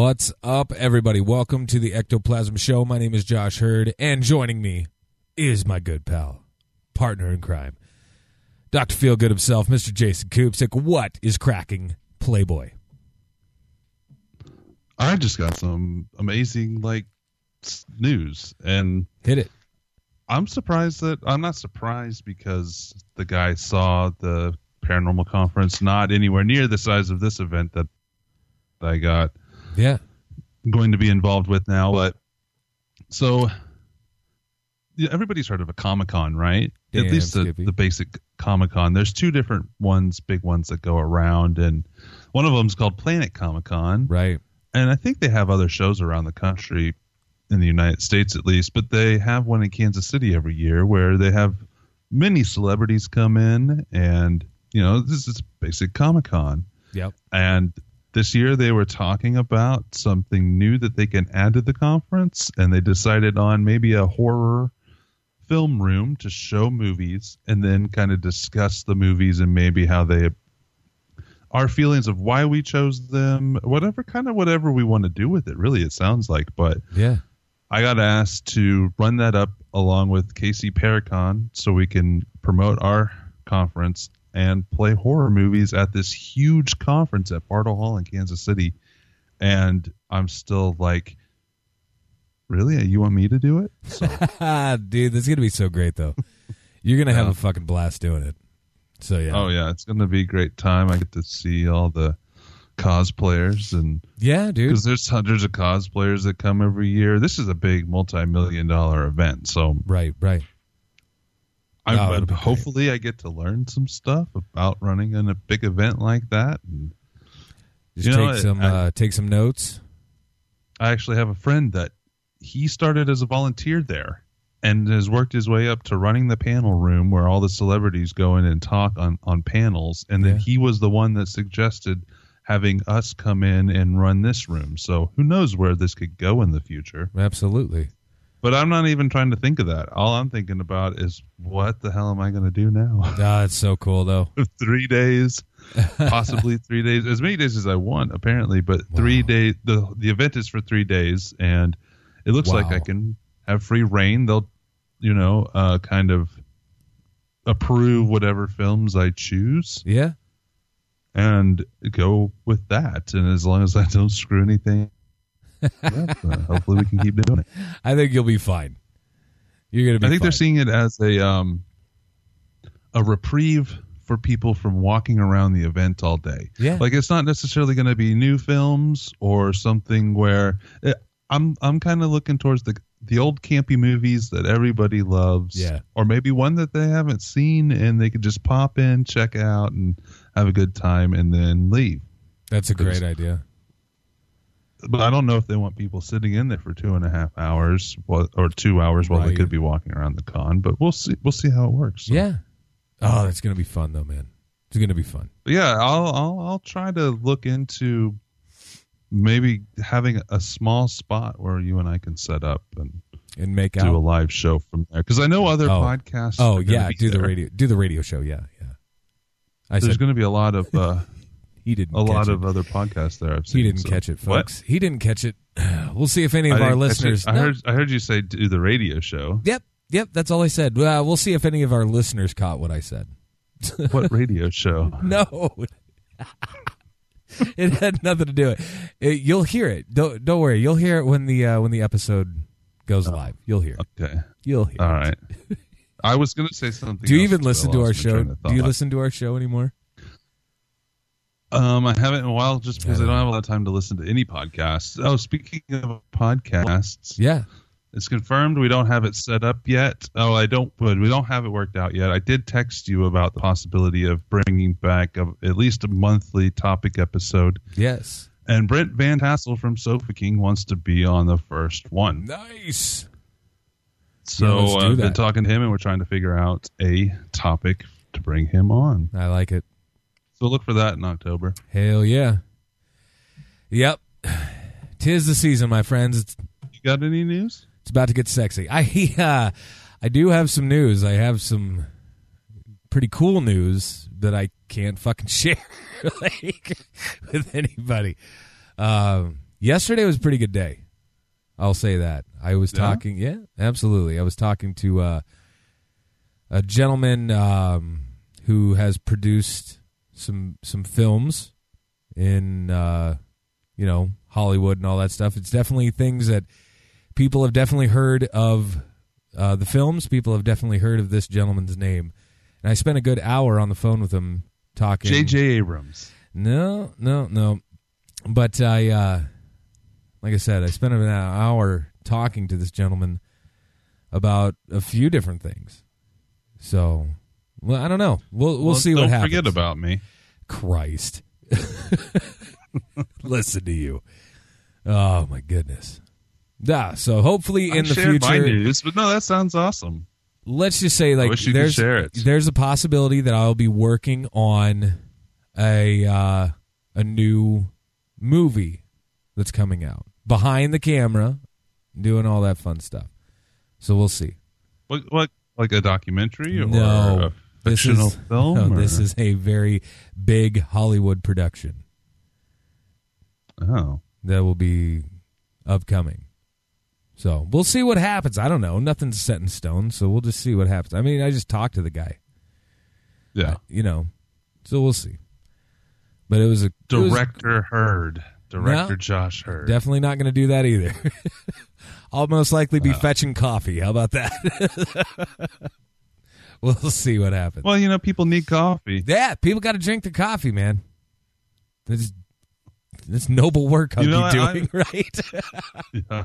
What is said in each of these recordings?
What's up, everybody? Welcome to the Ectoplasm Show. My name is Josh Hurd, and joining me is my good pal, partner in crime, Dr. Feelgood himself, Mr. Jason Koopsick. What is cracking, Playboy? I just got some amazing like news, and Hit it. I'm surprised that I'm not surprised because the guy saw the paranormal conference not anywhere near the size of this event that I got Yeah. going to be involved with now. But so yeah, everybody's heard of a Comic Con, right? Damn, At least the, the basic Comic Con. There's two different ones, big ones that go around, and one of them is called Planet Comic Con. Right. and I think they have other shows around the country, in the United States at least. But they have one in Kansas City every year where they have many celebrities come in, and you know this is basic Comic Con. Yep. And this year they were talking about something new that they can add to the conference, and they decided on maybe a horror film room to show movies and then kind of discuss the movies and maybe how they our feelings of why we chose them, whatever kind of whatever we want to do with it. Really, it sounds like. But Yeah. I got asked to run that up along with KC Paracon so we can promote our conference and play horror movies at this huge conference at Bartle Hall in Kansas City. And I'm still like, really? Uh, you want me to do it? So, Dude, this is going to be so great, though. You're going to have a fucking blast doing it. So, yeah. oh yeah, it's going to be a great time. I get to see all the cosplayers and Yeah, dude. because there's hundreds of cosplayers that come every year. This is a big multi-million dollar event, so Right, right. I, Oh, it'll great. hopefully I get to learn some stuff about running in a big event like that. And Just You know, take some I- uh, take some notes. I actually have a friend that he started as a volunteer there and has worked his way up to running the panel room where all the celebrities go in and talk on on panels. And then Yeah. he was the one that suggested having us come in and run this room. So who knows where this could go in the future? Absolutely. But I'm not even trying to think of that. All I'm thinking about is what the hell am I going to do now? Ah, it's so cool, though. three days, possibly three days, as many days as I want, apparently. But three days. The the event is for three days, and it looks like I can have free reign. They'll, you know, uh, kind of approve whatever films I choose Yeah. and go with that. And as long as I don't screw anything. Uh, hopefully we can keep doing it. I think you'll be fine. You're to be I think they're seeing it as a um a reprieve for people from walking around the event all day. Yeah. Like it's not necessarily going to be new films or something where eh, I'm I'm kind of looking towards the the old campy movies that everybody loves. Yeah. Or maybe one that they haven't seen and they could just pop in, check out and have a good time and then leave. That's a great idea. But I don't know if they want people sitting in there for two and a half hours or two hours while they could be walking around the con. But we'll see. We'll see how it works. So- Yeah. Oh, that's going to be fun, though, man. It's going to be fun. But yeah, I'll I'll I'll try to look into maybe having a small spot where you and I can set up and And make do out. a live show from there because I know other Oh. podcasts. Oh yeah, be do the radio. Do the radio show. Yeah, yeah. I There's going to be a lot of uh, he didn't. a catch lot it. of other podcasts there. I've seen, He didn't so- catch it, What? folks. He didn't catch it. We'll see if any I of our catch it. listeners. I No. heard I heard you say do the radio show. Yep, yep. That's all I said. Uh, we'll see if any of our listeners caught what I said. what radio show? No, it had nothing to do with it. You'll hear it. Don't don't worry. You'll hear it when the uh, when the episode goes live. You'll hear. It. Okay, You'll hear. all right. I was going to say something. Do you even listen to our show? Do you listen to our show anymore? Um, I haven't in a while just because I don't have a lot of time to listen to any podcasts. Oh, speaking of podcasts, Yeah. It's confirmed. We don't have it set up yet. Oh, I don't. But we don't have it worked out yet. I did text you about the possibility of bringing back a, at least a monthly topic episode. Yes. And Brent Van Tassel from Sofa King wants to be on the first one. Nice. So Yeah, let's do uh, I've been that. talking to him, and we're trying to figure out a topic to bring him on. I like it. So look for that in October. Hell yeah. Yep. Tis the season, my friends. It's, You got any news? it's about to get sexy. I uh, I do have some news. I have some pretty cool news that I can't fucking share like with anybody. Um, yesterday was a pretty good day. I'll say that. I was Yeah? talking. Yeah, absolutely. I was talking to uh, a gentleman um, who has produced some some films in uh, you know Hollywood and all that stuff. It's definitely things that people have definitely heard of uh, the films. People have definitely heard of this gentleman's name, and I spent a good hour on the phone with him talking. J.J. Abrams. No, no, no. But I, uh, like I said, I spent an hour talking to this gentleman about a few different things. So, well, I don't know. We'll we'll Well, see what happens. forget about me. Christ. Listen to you. Oh my goodness. Yeah, so hopefully in I the shared my future news, but no, that sounds awesome. let's just say like wish you could there's there's a possibility that I'll be working on a uh, a new movie that's coming out behind the camera, doing all that fun stuff. So we'll see. What, what, like a documentary or no, this is film? no, this is a very big Hollywood production oh, that will be upcoming. So we'll see what happens. I don't know. Nothing's set in stone, so we'll just see what happens. I mean, I just talked to the guy. yeah. you know. So we'll see. But it was a it was Director Hurd, director No. Josh Hurd. definitely not going to do that either. I'll most likely be fetching coffee. How about that? we'll see what happens. well, you know, people need coffee. yeah, people got to drink the coffee, man. This this noble work I'll You know, be I- doing, right? Yeah.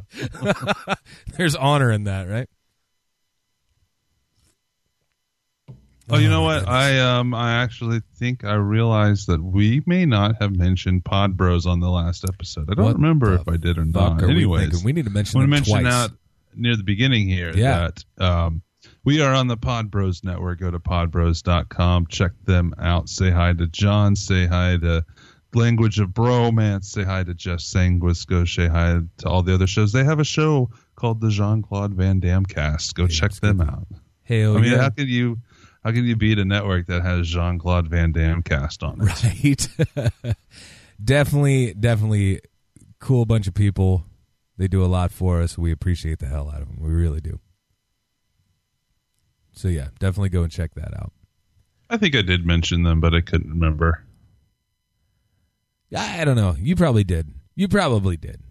There's honor in that, right? Oh, you know what? goodness. I um I actually think I realized that we may not have mentioned Pod Bros on the last episode. I don't What remember if I did or not. are we we need to mention I want to mention twice. out near the beginning here Yeah. that um, we are on the Pod Bros network. Go to podbros.com, check them out. Say hi to John. Say hi to Language of Bromance. Say hi to Jeff Sanguis. Go say hi to all the other shows. They have a show called the Jean Claude Van Damme Cast. Go check them get out. Hell I mean, yeah. how could you how can you beat a network that has Jean Claude Van Damme cast on it? right definitely definitely cool bunch of people they do a lot for us we appreciate the hell out of them we really do so yeah definitely go and check that out. I think I did mention them, but I couldn't remember. i don't know. You probably did. You probably did.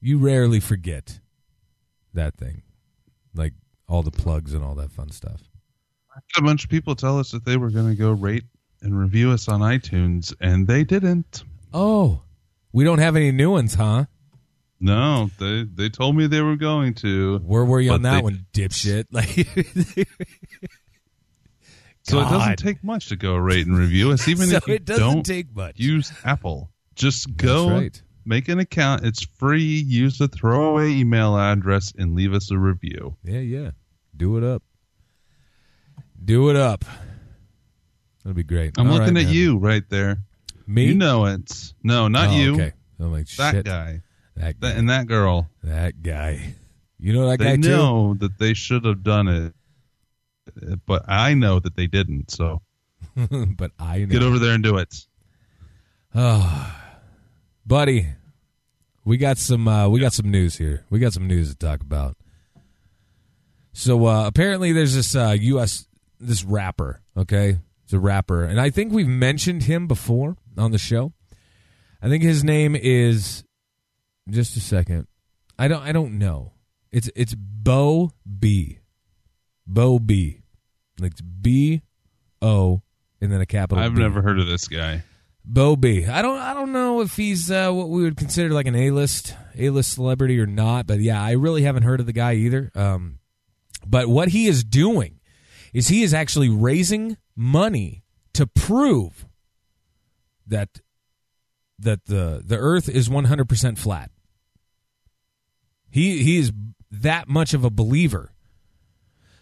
You rarely forget that thing like all the plugs and all that fun stuff. A bunch of people tell us that they were going to go rate and review us on iTunes, and they didn't. oh we don't have any new ones huh No, they they told me they were going to. where were you on that they- one dipshit like So it doesn't take much to go rate and review us, even so if you it doesn't don't take much use Apple. Just go right. make an account. It's free. Use the throwaway email address and leave us a review. Yeah, yeah. Do it up. Do it up. That'll be great. I'm All looking right, at man. you right there. Me? You know it. No, not Oh, you. Okay. I'm like That shit. guy. That guy. And that girl. that guy. You know that they guy know that they should have done it, but I know that they didn't. So but I know. get over there and do it. Oh, buddy, we got some. Uh, we got some news here. We got some news to talk about. So uh, apparently, there's this uh, U.S. this rapper. Okay, it's a rapper, and I think we've mentioned him before on the show. I think his name is. Just a second. I don't. I don't know. It's it's Bo B. Bo B. Like B O and then a capital. I've B. never heard of this guy. Bo B. I don't I don't know if he's uh, what we would consider like an A list A list celebrity or not, but yeah, I really haven't heard of the guy either. Um, but what he is doing is he is actually raising money to prove that that the the Earth is one hundred percent flat. He he is that much of a believer.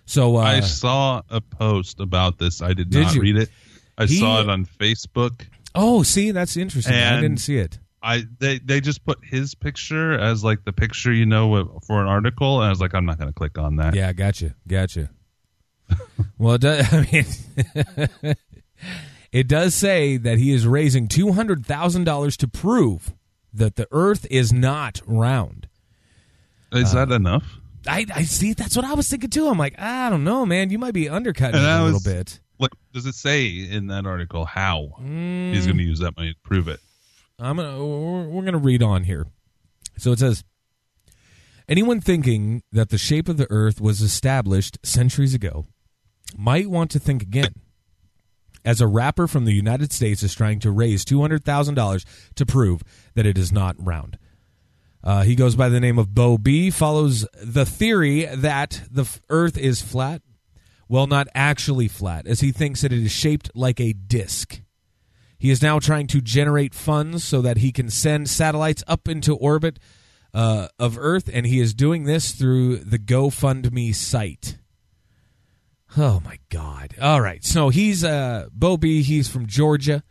So uh, I saw a post about this. I did, Did not you? read it. I He- saw it on Facebook. oh, see, that's interesting. I didn't see it. I they they just put his picture as like the picture you know for an article, and I was like, I'm not going to click on that. Yeah, gotcha, gotcha. well, it does, I mean, it does say that he is raising two hundred thousand dollars to prove that the Earth is not round. Is Uh, that enough? I, I see. That's what I was thinking too. I'm like, I don't know, man. You might be undercutting And a little bit. Like, does it say in that article how Mm. he's going to use that money to prove it? I'm gonna we're, we're gonna read on here. So it says, anyone thinking that the shape of the Earth was established centuries ago might want to think again. As a rapper from the United States is trying to raise two hundred thousand dollars to prove that it is not round. Uh, he goes by the name of Bo B. Follows the theory that the Earth is flat. Well, not actually flat, as he thinks that it is shaped like a disc. He is now trying to generate funds so that he can send satellites up into orbit uh, of Earth, and he is doing this through the GoFundMe site. Oh my God! All right, so he's uh, Bo B. He's from Georgia,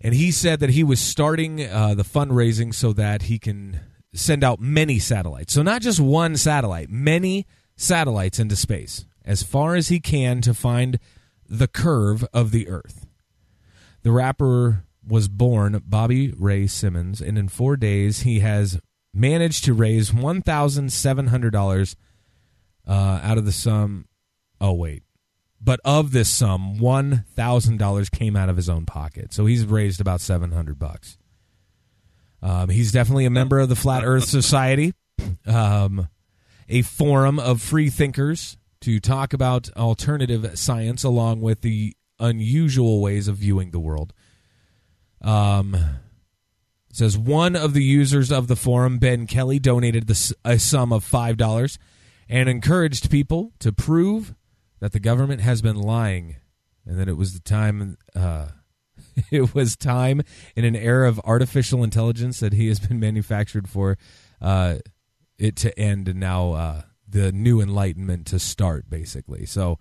and he said that he was starting uh, the fundraising so that he can send out many satellites. So not just one satellite, many satellites into space as far as he can to find the curve of the Earth. The rapper was born Bobby Ray Simmons, and in four days he has managed to raise one thousand seven hundred dollars uh, out of the sum. Oh wait, but of this sum, one thousand dollars came out of his own pocket. So he's raised about seven hundred bucks. Um, he's definitely a member of the Flat Earth Society, um, a forum of free thinkers to talk about alternative science along with the unusual ways of viewing the world. Um, says one of the users of the forum, Ben Kelly, donated the, a sum of five dollars and encouraged people to prove that the government has been lying and that it was the time. Uh, it was time in an era of artificial intelligence that he has been manufactured for uh, it to end and now uh, the new enlightenment to start basically. So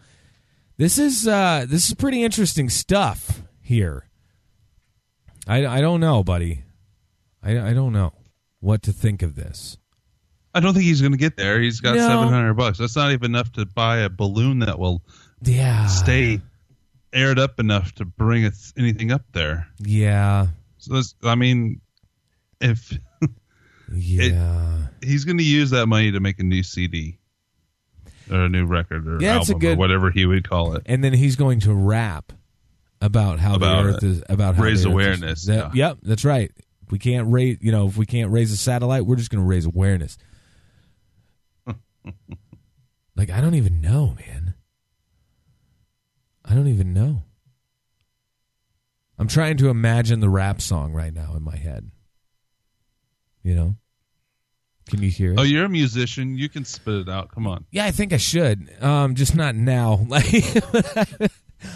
this is uh, this is pretty interesting stuff here. I, I don't know buddy. I, I don't know what to think of this I don't think he's going to get there. He's got No. seven hundred bucks. That's not even enough to buy a balloon that will yeah stay aired up enough to bring it, anything up there. yeah So that's, I mean, if yeah he's going to use that money to make a new CD or a new record or Yeah, it's a album good- or whatever he would call it. and then he's going to rap about how About the Earth it. is about how Raise the Earth awareness, Is, that- yeah. Yep, that's right. We can't raise, you know, if we can't raise a satellite, we're just going to raise awareness. like I don't even know, man. I don't even know. I'm trying to imagine the rap song right now in my head. You know, can you hear it? Oh, you're a musician. You can spit it out. Come on. Yeah, I think I should. Um, just not now. Like,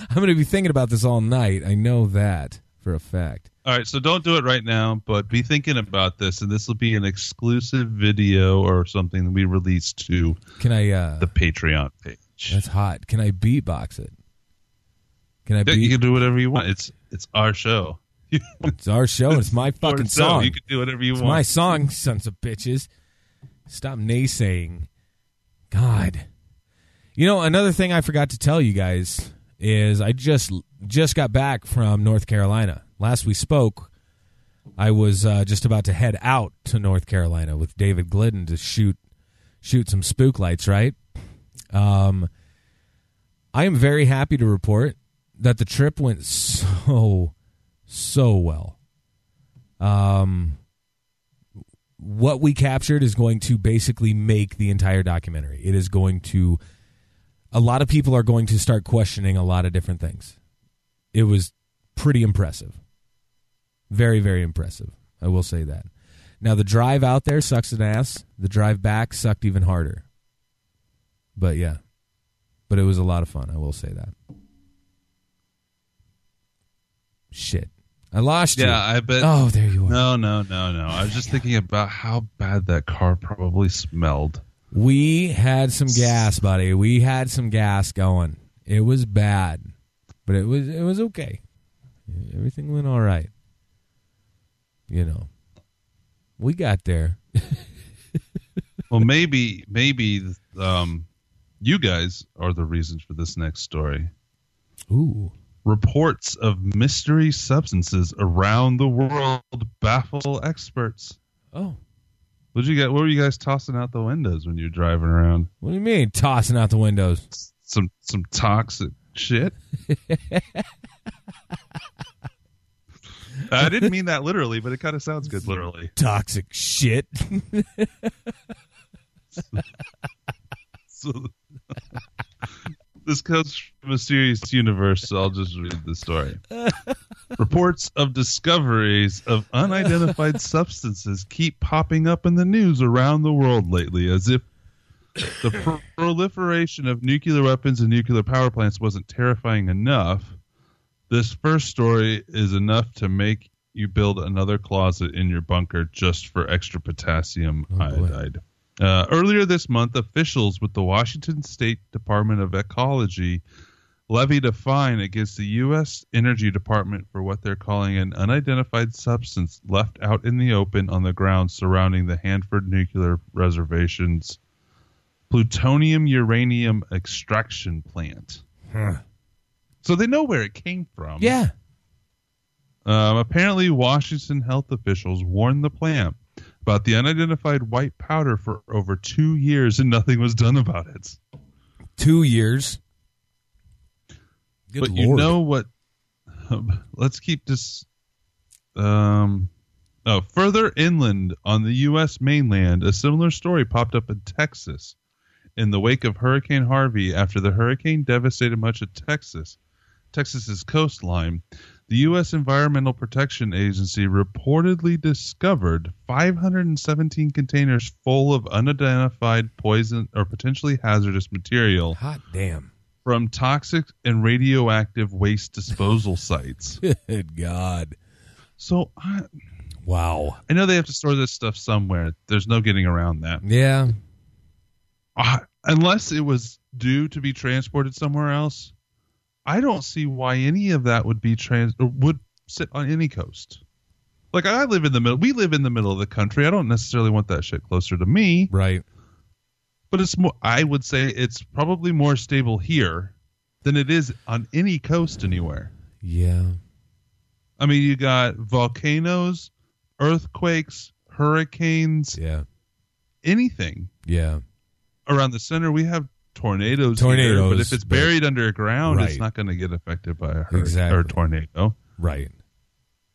I'm going to be thinking about this all night. I know that for a fact. All right, so don't do it right now, but be thinking about this, and this will be an exclusive video or something that we release to Can I? Uh, the Patreon page. that's hot. Can I beatbox it? Can I Yeah, you can do whatever you want. It's it's our show. It's our show. It's my fucking show. song. You can do whatever you It's want. my song, sons of bitches. Stop naysaying. God. You know, another thing I forgot to tell you guys is I just just got back from North Carolina. Last we spoke, I was uh, just about to head out to North Carolina with David Glidden to shoot shoot some spook lights, right? Um I am very happy to report that the trip went so so well. Um what we captured is going to basically make the entire documentary. It is going to a lot of people are going to start questioning a lot of different things. It was pretty impressive. Very very impressive. I will say that. Now the drive out there sucks an ass. The drive back sucked even harder. But yeah, but it was a lot of fun. I will say that. Shit, I lost you. Yeah, I bet. Oh, there you are. No, no, no, no. I was just thinking about how bad that car probably smelled. We had some gas, buddy. We had some gas going. It was bad, but it was it was okay. Everything went all right. You know, we got there. Well, maybe, maybe um, you guys are the reasons for this next story. Ooh, Reports of mystery substances around the world baffle experts. oh, What you get? What were you guys tossing out the windows when you're driving around? what do you mean tossing out the windows? Some some toxic shit. I didn't mean that literally, but it kind of sounds good literally. Toxic shit. So, this comes from Mysterious Universe, so I'll just read the story. Reports of discoveries of unidentified substances keep popping up in the news around the world lately, as if the pro- proliferation of nuclear weapons and nuclear power plants wasn't terrifying enough. This first story is enough to make you build another closet in your bunker just for extra potassium Oh, iodide. Uh, earlier this month, officials with the Washington State Department of Ecology levied a fine against the U.S. Energy Department for what they're calling an unidentified substance left out in the open on the ground surrounding the Hanford Nuclear Reservation's plutonium uranium extraction plant. Huh. So they know where it came from. Yeah. Um, apparently, Washington health officials warned the plant about the unidentified white powder for over two years, and nothing was done about it. Two years. Good but lord. you know what? let's keep this. Um, oh, further inland on the U.S. mainland, a similar story popped up in Texas in the wake of Hurricane Harvey. After the hurricane devastated much of Texas, Texas's coastline, the U.S. Environmental Protection Agency reportedly discovered 517 containers full of unidentified poison or potentially hazardous material hot damn. From toxic and radioactive waste disposal sites. Good God. So I, Wow. I know they have to store this stuff somewhere. There's no getting around that. Yeah. Uh, unless it was due to be transported somewhere else, I don't see why any of that would be trans or would sit on any coast. Like I live in the middle. We live in the middle of the country. I don't necessarily want that shit closer to me. Right. But it's more. I would say it's probably more stable here than it is on any coast anywhere. Yeah. I mean, you got volcanoes, earthquakes, hurricanes, Yeah. anything Yeah. around the center. We have tornadoes. here, Tornadoes, but if it's but- buried underground, Right. it's not going to get affected by a hurricane Exactly. or tornado. Right.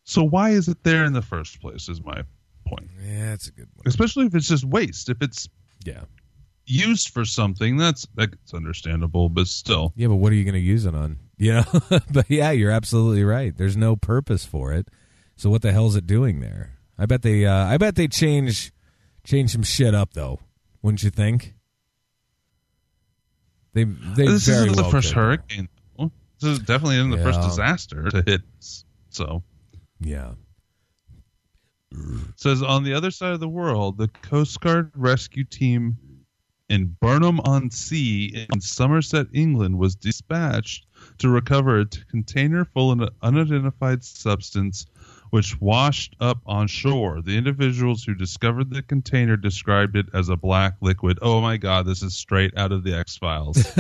So why is it there in the first place? Is my point. Yeah, that's a good one. Especially if it's just waste. If it's Yeah. Used for something, that's that's understandable. But still, Yeah, but what are you going to use it on? You know? but yeah, you're absolutely right. There's no purpose for it. So what the hell's it doing there? I bet they uh I bet they change change some shit up though. Wouldn't you think? They they this isn't the first hurricane. though. This is definitely isn't the first disaster to hit. So Yeah. says on the other side of the world, the Coast Guard rescue team in Burnham on Sea in Somerset, England, was dispatched to recover a container full of an unidentified substance which washed up on shore. The individuals who discovered the container described it as a black liquid. Oh my God, this is straight out of the X Files.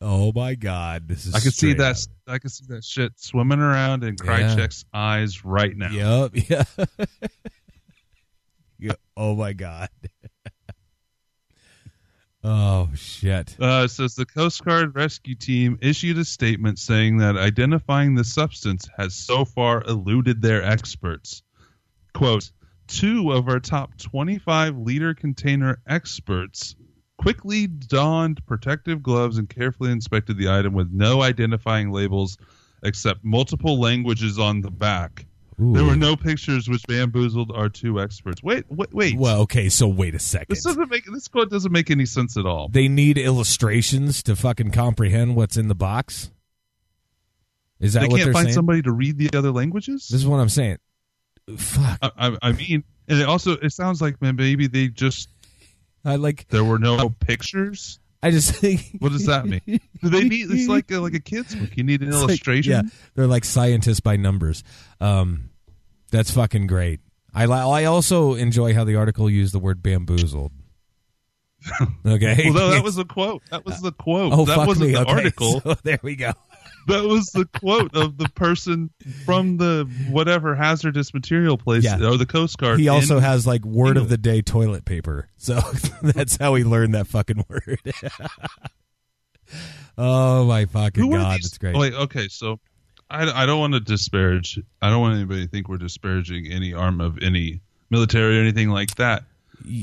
Oh my god, this is I can see that. I can see that shit swimming around in Yeah. Krycek's eyes right now. Yep. Yeah. Oh my god. oh shit. Uh, says the Coast Guard rescue team issued a statement saying that identifying the substance has so far eluded their experts. Quote, two of our top 25 liter container experts quickly donned protective gloves and carefully inspected the item with no identifying labels except multiple languages on the back. Ooh. There were no pictures which bamboozled our two experts. Wait, wait, wait. Well, okay, so wait a second. this doesn't make this quote doesn't make any sense at all. They need illustrations to fucking comprehend what's in the box. Is that what They what can't they're find saying? somebody to read the other languages. This is what I'm saying. Fuck. I, I, I mean, and it also it sounds like man, maybe they just I like. there were no pictures. I just think. What does that mean? Do they need? It's like a, like a kid's book. You need an It's like- illustration. yeah, they're like scientists by numbers. Um, that's fucking great. I li- I also enjoy how the article used the word bamboozled. Okay. Well, no, that was a quote. That was the quote. oh that fuck wasn't me. the okay, article. so there we go. That was the quote of the person from the whatever hazardous material place Yeah. or the Coast Guard. He also in- has like word of the day toilet paper. So that's how he learned that fucking word. oh my fucking Who god, it's great. Wait, okay, so I, I don't want to disparage. I don't want anybody to think we're disparaging any arm of any military or anything like that.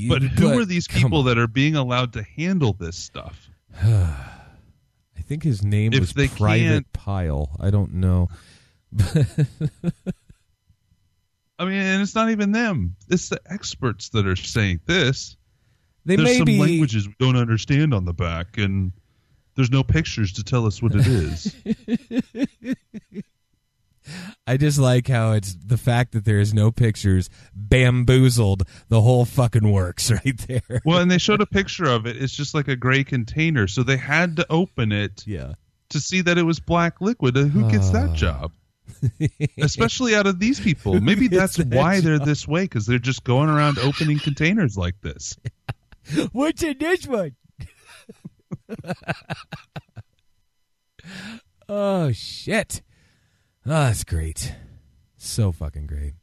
But who are these people that are being allowed to handle this stuff? I think his name If was they Private can't- Pile. I don't know. I mean, and it's not even them. It's the experts that are saying this. They there's may some be languages we don't understand on the back, and there's no pictures to tell us what it is. I just like how it's the fact that there is no pictures bamboozled the whole fucking works right there. well, and they showed a picture of it. It's just like a gray container, so they had to open it Yeah. to see that it was black liquid. And who gets that ah. job? Especially out of these people. Maybe that's that why they're this way because they're just going around opening containers like this. What's in this one? oh shit. Oh, that's great. So fucking great.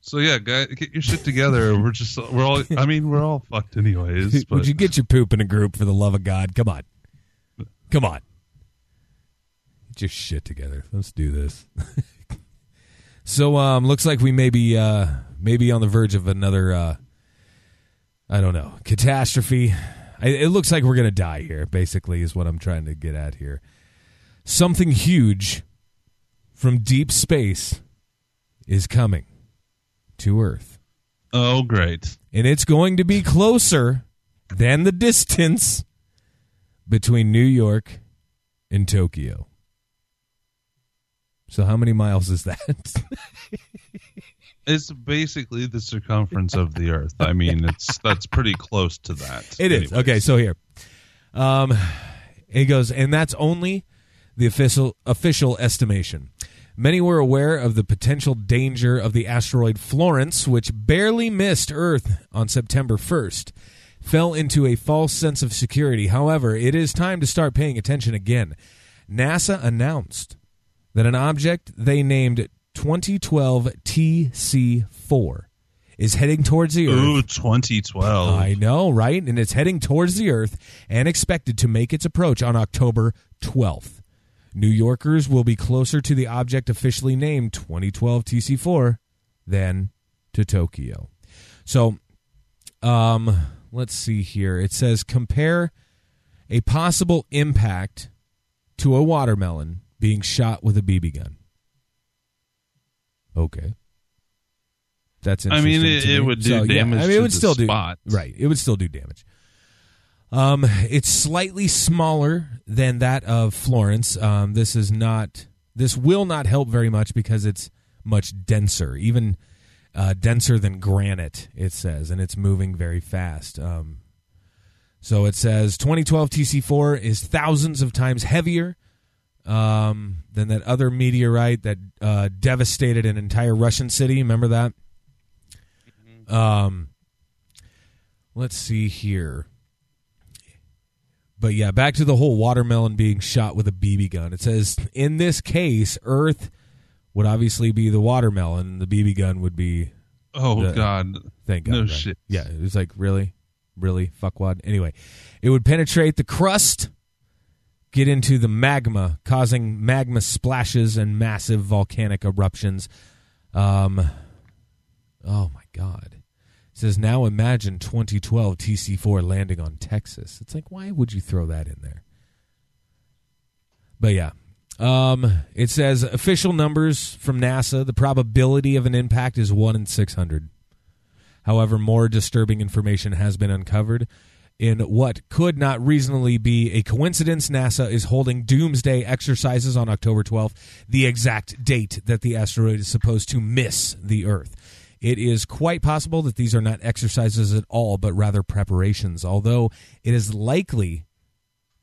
So yeah, guys, get your shit together. We're just we're all. I mean, we're all fucked anyways. But Would you get your poop in a group for the love of God? Come on. Come on. Get your shit together. Let's do this. so um looks like we may be uh maybe on the verge of another uh I don't know, catastrophe. I, it looks like we're going to die here basically is what I'm trying to get at here. Something huge from deep space is coming to Earth oh, great. and it's going to be closer than the distance between New York and Tokyo. So how many miles is that? It's basically the circumference of the Earth. I mean, it's that's pretty close to that. It is. Anyways. Okay, so here. Um he goes, and that's only the official official estimation. Many were aware of the potential danger of the asteroid Florence, which barely missed Earth on September 1st. Fell into a false sense of security. However, it is time to start paying attention again. NASA announced that an object they named 2012 TC4 is heading towards the Earth. Ooh, 2012. I know, right? And it's heading towards the Earth and expected to make its approach on October 12th. New Yorkers will be closer to the object officially named 2012 TC4 than to Tokyo. So, um, let's see here. It says compare a possible impact to a watermelon being shot with a BB gun. Okay. That's I interesting. mean, it- it would do So, yeah, damage I mean, it to would the still spots. do right. It would still do damage. Um, it's slightly smaller than that of Florence. Um, this is not. This will not help very much because it's much denser, even uh, denser than granite. It says, and it's moving very fast. Um, so it says 2012 TC4 is thousands of times heavier um, than that other meteorite that uh, devastated an entire Russian city. Remember that? Um, let's see here. But yeah, back to the whole watermelon being shot with a BB gun. It says in this case, Earth would obviously be the watermelon. The BB gun would be oh, the- God. Thank God. No right. shit. Yeah, it was like really, really fuckwad. Anyway, it would penetrate the crust, get into the magma, causing magma splashes and massive volcanic eruptions. Um, oh my God. Says now imagine 2012 TC4 landing on Texas. It's like why would you throw that in there? But yeah. Um, it says official numbers from NASA, the probability of an impact is 1 in 600. However, more disturbing information has been uncovered. In what could not reasonably be a coincidence, NASA is holding doomsday exercises on October 12th, the exact date that the asteroid is supposed to miss the Earth. It is quite possible that these are not exercises at all, but rather preparations, although it is likely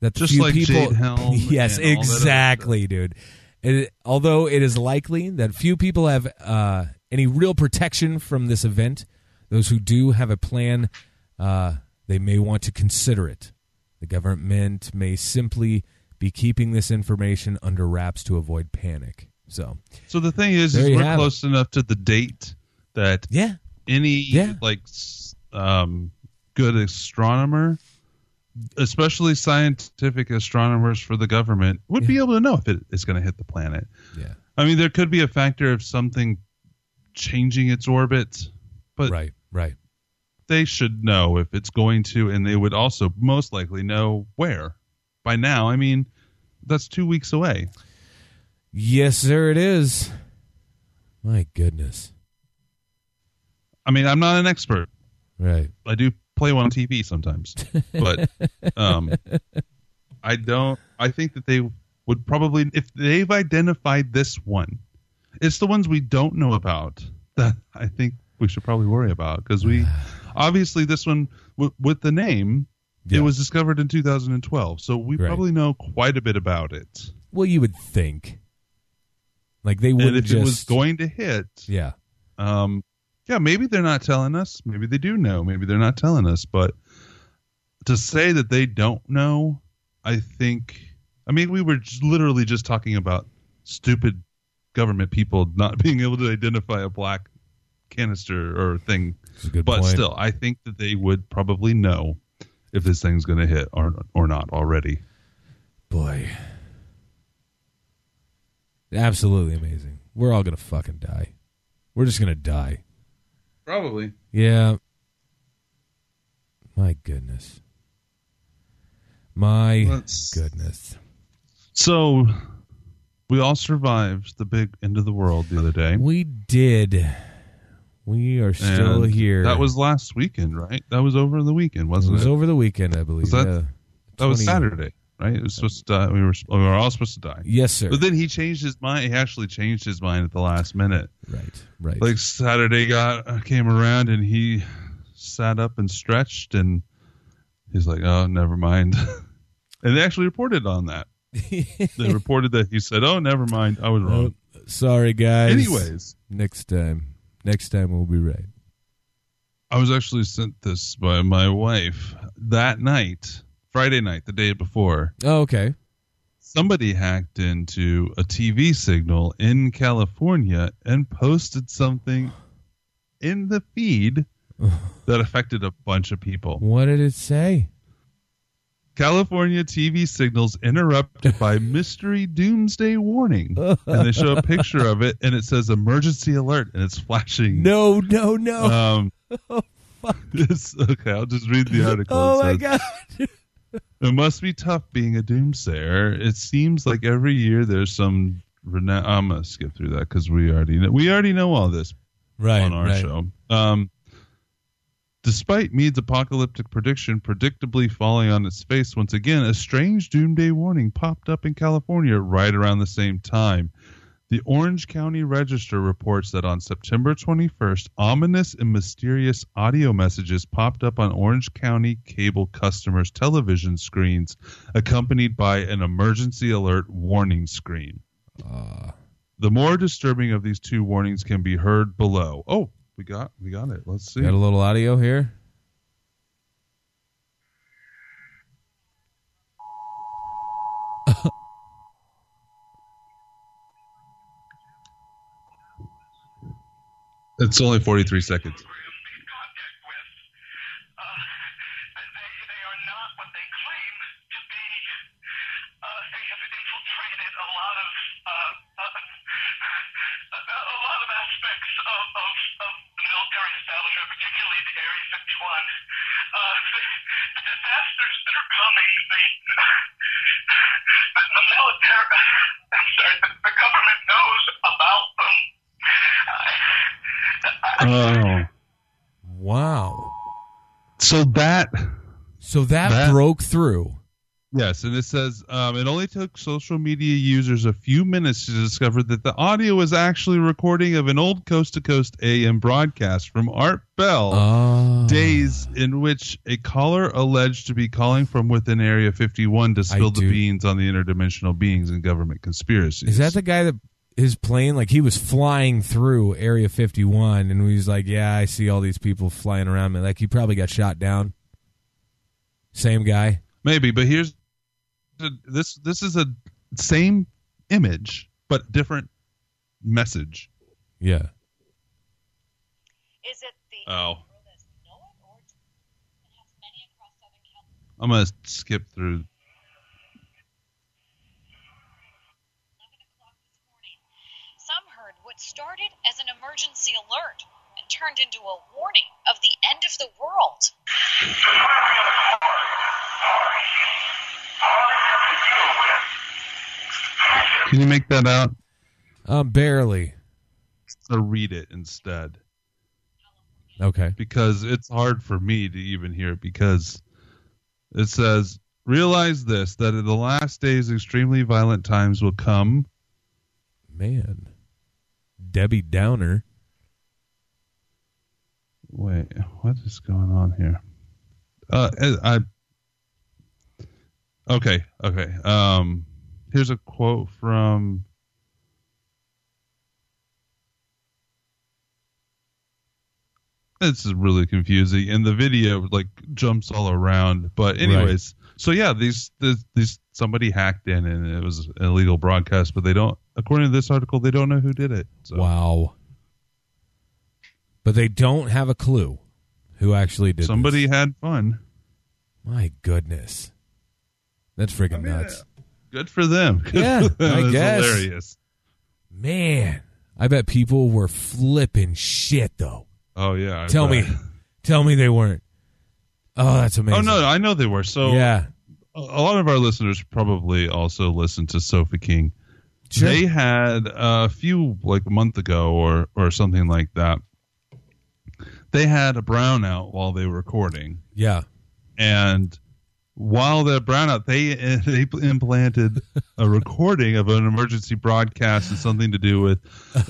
that Just few like people. Yes, and all that other exactly, dude. It, although it is likely that few people have uh, any real protection from this event, those who do have a plan, uh, they may want to consider it. The government may simply be keeping this information under wraps to avoid panic. So, So the thing is, is we're have it. close enough to the date that yeah, any Yeah. like um, good astronomer, especially scientific astronomers for the government, would be able to know if it is going to hit the planet. yeah, I mean, there could be a factor of something changing its orbit, but right, right. they should know if it's going to, and they would also most likely know where. By now, I mean, that's two weeks away. Yes, sir, it is. My goodness. I mean, I'm not an expert. Right. I do play one on TV sometimes, but um, I don't. I think that they would probably, if they've identified this one, it's the ones we don't know about that I think we should probably worry about because we obviously this one w- with the name. Yeah. It was discovered in 2012, so we Right. probably know quite a bit about it. Well, you would think. Like they wouldn't if just. it was going to hit, yeah. um, yeah, maybe they're not telling us. Maybe they do know. Maybe they're not telling us. But to say that they don't know, I think. I mean, we were just literally just talking about stupid government people not being able to identify a black canister or thing. It's a good But point. still, I think that they would probably know if this thing's going to hit or or not already. Boy. Absolutely amazing. We're all going to fucking die. We're just going to die. Probably. Yeah. My goodness. My Let's- goodness. So we all survived the big end of the world the other day. We did. We are still And here. That was last weekend, right? That was over the weekend, wasn't it? It was over the weekend, I believe. Was that- yeah. that was Saturday, right? It was supposed to die. We were, we were all supposed to die. Yes, sir. But then he changed his mind. He actually changed his mind at the last minute. right, right. Like Saturday got came around and he sat up and stretched and he's like, "Oh, never mind." and they actually reported on that. They reported that he said, "Oh, never mind. I was oh, wrong." Oh, sorry, guys. Anyways, next time. Next time we'll be right. I was actually sent this by my wife that night, Friday night, the day before. Oh, okay. somebody hacked into a TV signal in California and posted something in the feed that affected a bunch of people. What did it say? California TV signals interrupted by mystery doomsday warning. And they show a picture of it and it says emergency alert and it's flashing. No, no, no. Um, it's, okay, I'll just read the article. oh my god. It must be tough being a doomsayer. It seems like every year there's some. Rena- I'm gonna skip through that because we already know, we already know all this Right, on our right. show. Um, despite Meade's apocalyptic prediction predictably falling on its face once again, a strange doomsday warning popped up in California right around the same time. The Orange County Register reports that on September 21st, ominous and mysterious audio messages popped up on Orange County cable customers' television screens, accompanied by an emergency alert warning screen. Uh, The more disturbing of these two warnings can be heard below. Oh, we got we got it. Let's see. got a little audio here. It's only 43 seconds. made contact with, uh, they, they are not what they claim to be. Uh, they have infiltrated a lot of, uh, uh, a, a lot of aspects of, of, of the military establishment, particularly the Area 51. Uh, the, the disasters that are coming, they, the, the military, Oh, Wow. so that So that, That- broke through. Yes, and it says um, it only took social media users a few minutes to discover that the audio was actually a recording of an old coast to coast AM broadcast from Art Bell. Oh. Days in which a caller alleged to be calling from within Area 51 to spill the beans on the interdimensional beings and government conspiracies. Is that the guy that his plane like he was flying through Area 51 and he was like, "Yeah, I see all these people flying around me." Like he probably got shot down. Same guy. Maybe, but here's this. This is a same image but different message. Yeah. Is it the Oh. world as we know it, or it has many across Southern California? I'm gonna skip through. 11 o'clock this morning. Some heard what started as an emergency alert and turned into a warning of the end of the world. Can you make that out? Um barely. Or read it instead. Okay. because it's hard for me to even hear it because it says realize this that in the last days extremely violent times will come Man. Debbie Downer. wait what is going on here uh i okay okay um here's a quote from This is really confusing and the video like jumps all around but anyways so yeah these, these these somebody hacked in and it was an illegal broadcast but they don't according to this article they don't know who did it so Wow. But they don't have a clue who actually did it. somebody this. had fun My goodness. That's freaking mean, nuts. good for them Good Yeah, for them. I guess. hilarious Man. I bet people were flipping shit though. oh yeah I Tell me. Tell me they weren't. Oh, that's oh, amazing. oh no i know they were so yeah. a a lot of our listeners probably also listen to sophie king Sure. they had uh, a few like a month ago or or something like that they had a brownout while they were recording yeah. and while the brownout they they implanted a recording of an emergency broadcast and something to do with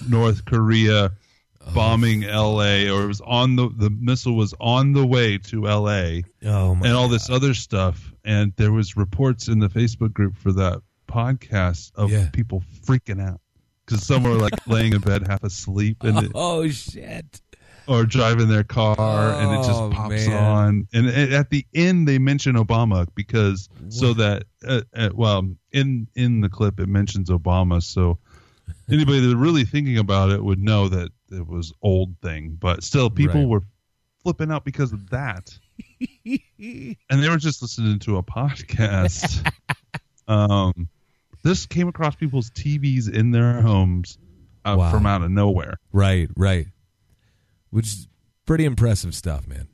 north korea oh. bombing la or it was on the the missile was on the way to la Oh my. and all this other stuff and there was reports in the facebook group for that podcast of Yeah. people freaking out because some were like laying in bed half asleep and it, oh shit. or driving their car and it Oh, just pops man. on and at the end they mention obama because so that uh, uh, well in in the clip it mentions obama so anybody that's really thinking about it would know that it was old thing but still people Right. were flipping out because of that and they were just listening to a podcast um this came across people's tvs in their homes uh, Wow. from out of nowhere Right, right. Which is pretty impressive stuff, man.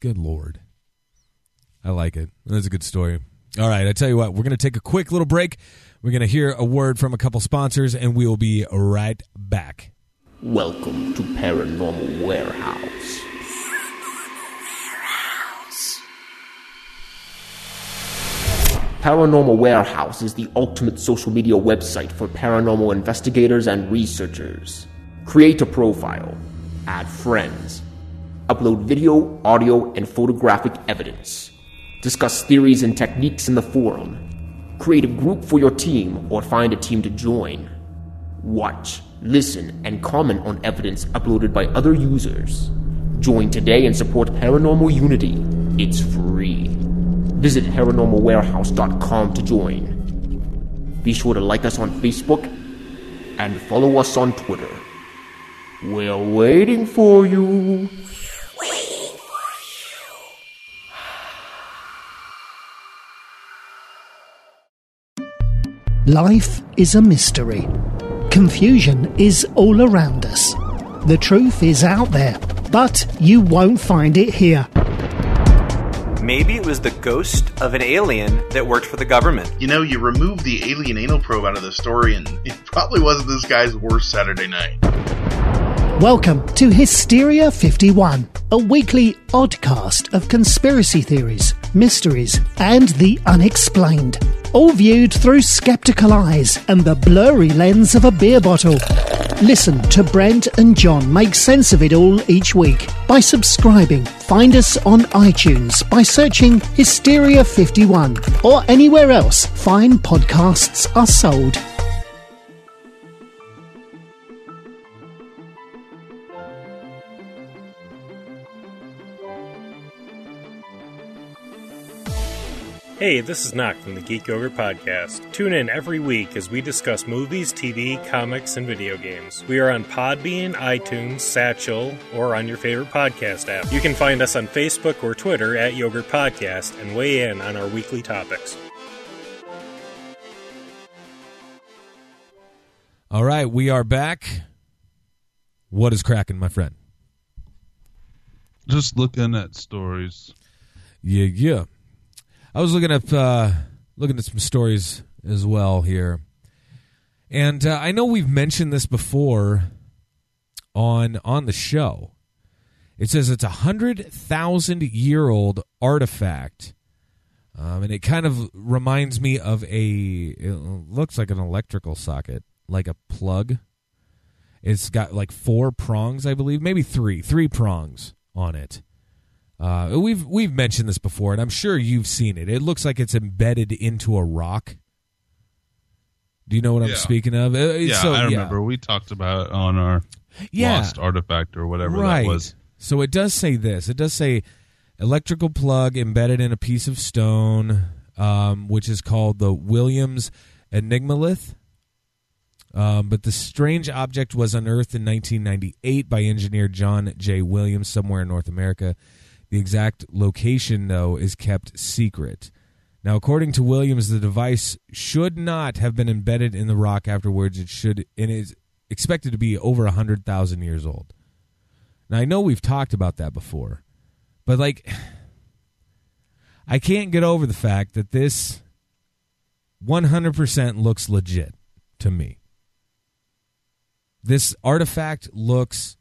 Good lord. I like it. That's a good story. All right, I tell you what, we're going to take a quick little break. We're going to hear a word from a couple sponsors, and we will be right back. Welcome to Paranormal Warehouse. Paranormal Warehouse is the ultimate social media website for paranormal investigators and researchers. Create a profile, add friends, upload video, audio, and photographic evidence, discuss theories and techniques in the forum, create a group for your team or find a team to join. Watch, listen, and comment on evidence uploaded by other users. Join today and support Paranormal Unity. It's free. Visit paranormalwarehouse.com to join. Be sure to like us on Facebook and follow us on Twitter. We're waiting for you. Life is a mystery. Confusion is all around us. The truth is out there, but you won't find it here. Maybe it was the ghost of an alien that worked for the government. You know, you remove the alien anal probe out of the story, and it probably wasn't this guy's worst Saturday night. Welcome to Hysteria 51, a weekly oddcast of conspiracy theories, mysteries, and the unexplained. All viewed through skeptical eyes and the blurry lens of a beer bottle. Listen to Brent and John make sense of it all each week by subscribing. Find us on iTunes by searching Hysteria 51 or anywhere else fine podcasts are sold. Hey, this is Knock from the Geek Yogurt Podcast. Tune in every week as we discuss movies, TV, comics, and video games. We are on Podbean, iTunes, Stitcher, or on your favorite podcast app. You can find us on Facebook or Twitter at Yogurt Podcast and weigh in on our weekly topics. All right, we are back. What is cracking, my friend? Just looking at stories. Yeah, yeah. I was looking up, uh, looking at some stories as well here, and uh, I know we've mentioned this before on on the show. It says it's a hundred thousand year old artifact, um, and it kind of reminds me of a. It looks like an electrical socket, like a plug. It's got like four prongs, I believe, maybe three, three prongs on it. Uh, we've we've mentioned this before, and I'm sure you've seen it. It looks like it's embedded into a rock. Do you know what I'm speaking of? Uh, Yeah, so, I remember we talked about it on our Yeah. lost artifact or whatever right. that was. So it does say this. It does say electrical plug embedded in a piece of stone, um, which is called the Williams Enigmalith. Um, but the strange object was unearthed in 1998 by engineer John J. Williams somewhere in North America. The exact location, though, is kept secret. Now, according to Williams, the device should not have been embedded in the rock afterwards. It should and is expected to be over hundred thousand years old. Now, I know we've talked about that before, but like, I can't get over the fact that this 100% looks legit to me. This artifact looks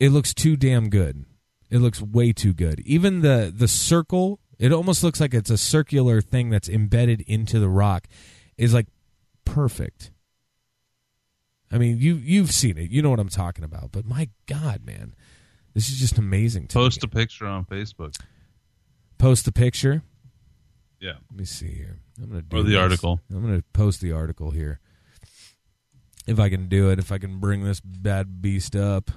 it looks too damn good. It looks way too good. Even the the circle, it almost looks like it's a circular thing that's embedded into the rock is like perfect. I mean, you you've seen it. You know what I'm talking about. But my god, man. This is just amazing to Post me. a picture on Facebook. Post a picture. Yeah. Let me see here. I'm gonna do Or the this. article. I'm gonna post the article here. If I can do it, if I can bring this bad beast up.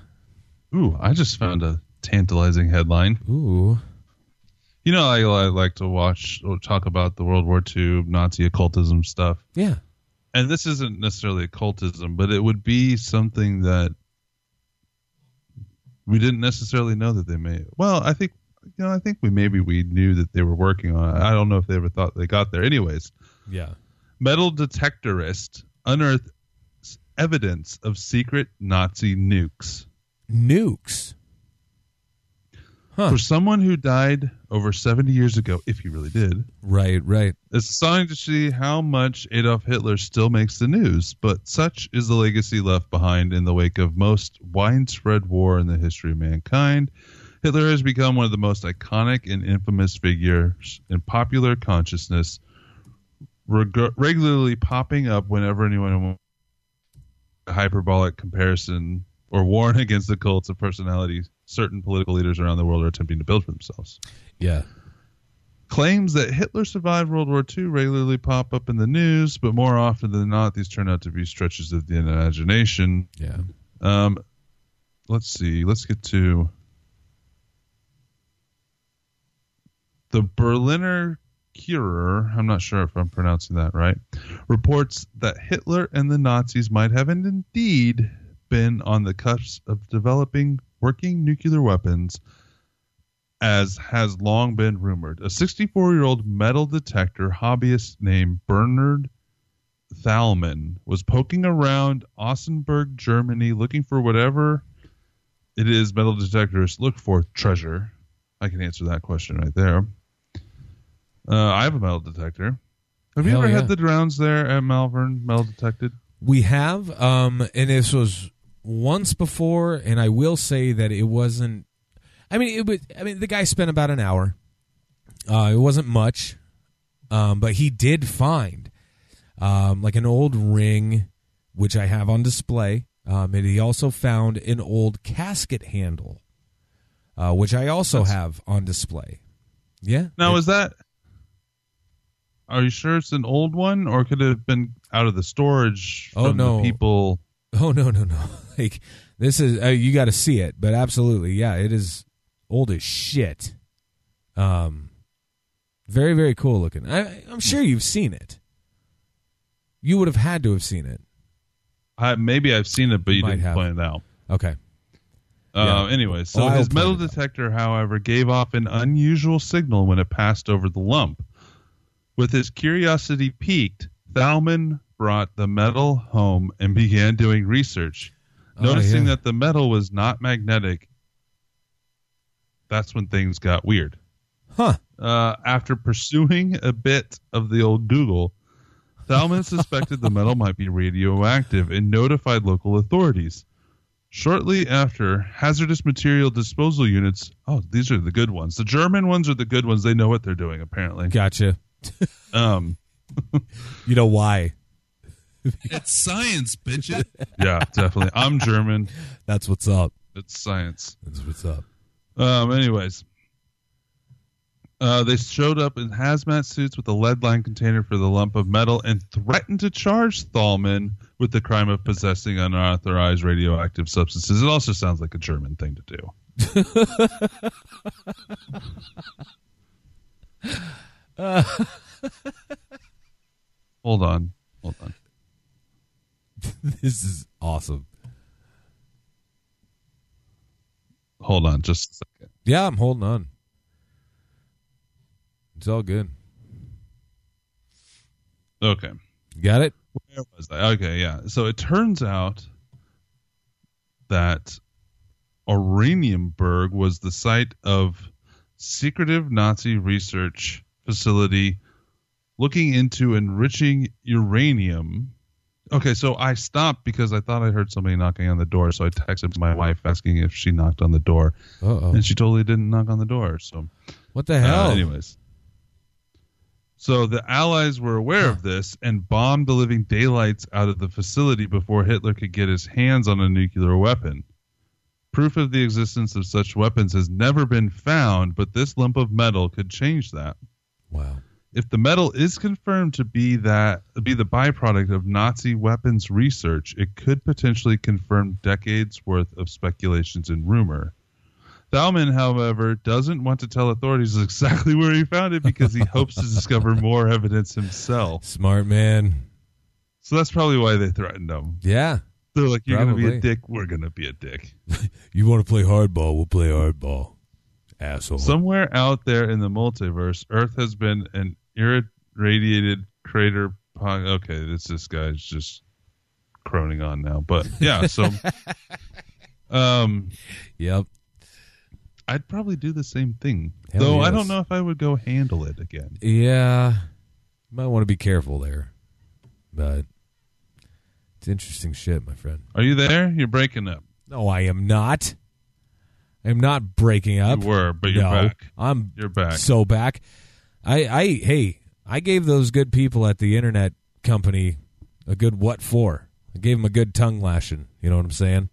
Ooh, I just found a tantalizing headline. Ooh. You know, I, I like to watch or talk about the World War II Nazi occultism stuff. Yeah. And this isn't necessarily occultism, but it would be something that we didn't necessarily know that they made. Well, I think you know, I think we maybe we knew that they were working on it. I don't know if they ever thought they got there. Anyways, Yeah. metal detectorist unearthed evidence of secret Nazi nukes. Nukes. Huh. For someone who died over 70 years ago, if he really did, Right, right. it's astonishing to see how much Adolf Hitler still makes the news, but such is the legacy left behind in the wake of most widespread war in the history of mankind. Hitler has become one of the most iconic and infamous figures in popular consciousness, reg- regularly popping up whenever anyone a hyperbolic comparison or warn against the cults of personality certain political leaders around the world are attempting to build for themselves. Yeah. Claims that Hitler survived World War II regularly pop up in the news, but more often than not, these turn out to be stretches of the imagination. Yeah. Um, let's see. Let's get to the Berliner Kurier. I'm not sure if I'm pronouncing that right. Reports that Hitler and the Nazis might have indeed been on the cusp of developing working nuclear weapons, as has long been rumored. A 64 year old metal detector hobbyist named Bernard Thalman was poking around Osnabrück, Germany, looking for whatever it is metal detectors look for treasure. I can answer that question right there. Uh, I have a metal detector. Have you ever yeah. had the rounds there at Malvern metal detected? We have, um, and this was once before, and I will say that it wasn't. I mean, it was. I mean, the guy spent about an hour. Uh, it wasn't much, um, but he did find um, like an old ring, which I have on display. Um, and he also found an old casket handle, uh, which I also have on display. Yeah. Now, It- is that? Are you sure it's an old one, or could it have been out of the storage Oh, no. the people? Oh no no no! Like this is uh, you got to see it, but absolutely, yeah, it is old as shit. Um, very very cool looking. I, I'm sure you've seen it. You would have had to have seen it. I, maybe I've seen it, but you Might didn't have. point it out. Okay. Uh, Yeah. Anyway, so Well, his metal point it out. detector, however, gave off an unusual signal when it passed over the lump. With his curiosity piqued, Thalman brought the metal home and began doing research. Oh, Noticing yeah. that the metal was not magnetic, that's when things got weird. Huh. Uh, after pursuing a bit of the old Google, Thalman suspected the metal might be radioactive and notified local authorities. Shortly after, hazardous material disposal units. Oh, these are the good ones. The German ones are the good ones. They know what they're doing, apparently. Gotcha. Um, You know why? it's science, bitch. yeah, definitely. I'm German. That's what's up. It's science. That's what's up. Um, anyways, uh, they showed up in hazmat suits with a lead line container for the lump of metal and threatened to charge Thalman with the crime of possessing unauthorized radioactive substances. It also sounds like a German thing to do. hold on. Hold on. this is awesome. Hold on just a second. Yeah, I'm holding on. It's all good. Okay. Got it? Where was I? Okay, yeah. So it turns out that Oranienburg was the site of secretive Nazi research facility looking into enriching uranium. Okay, so I stopped because I thought I heard somebody knocking on the door, so I texted my wife asking if she knocked on the door, Uh oh. and she totally didn't knock on the door. So What the hell? uh, anyways. So the Allies were aware of this and bombed the living daylights out of the facility before Hitler could get his hands on a nuclear weapon. Proof of the existence of such weapons has never been found, but this lump of metal could change that. Wow. If the metal is confirmed to be that be the byproduct of Nazi weapons research, it could potentially confirm decades worth of speculations and rumor. Thalman, however, doesn't want to tell authorities exactly where he found it because he hopes to discover more evidence himself. Smart man. So that's probably why they threatened him. Yeah. They're like, "You're going to be a dick. We're going to be a dick." You want to play hardball? We'll play hardball. Asshole. Somewhere out there in the multiverse, Earth has been an irradiated crater. po- Okay, this this guy's just croning on now, but yeah. So, um, yep. I'd probably do the same thing, Hell though. I don't know if I would go handle it again. Yeah. You might want to be careful there. But it's interesting shit, my friend. Are you there? You're breaking up. No, I am not. I am not breaking up. You were, but you're no, back. I'm You're back. so back. I, I, hey, I gave those good people at the internet company a good what for. I gave them a good tongue lashing. You know what I'm saying?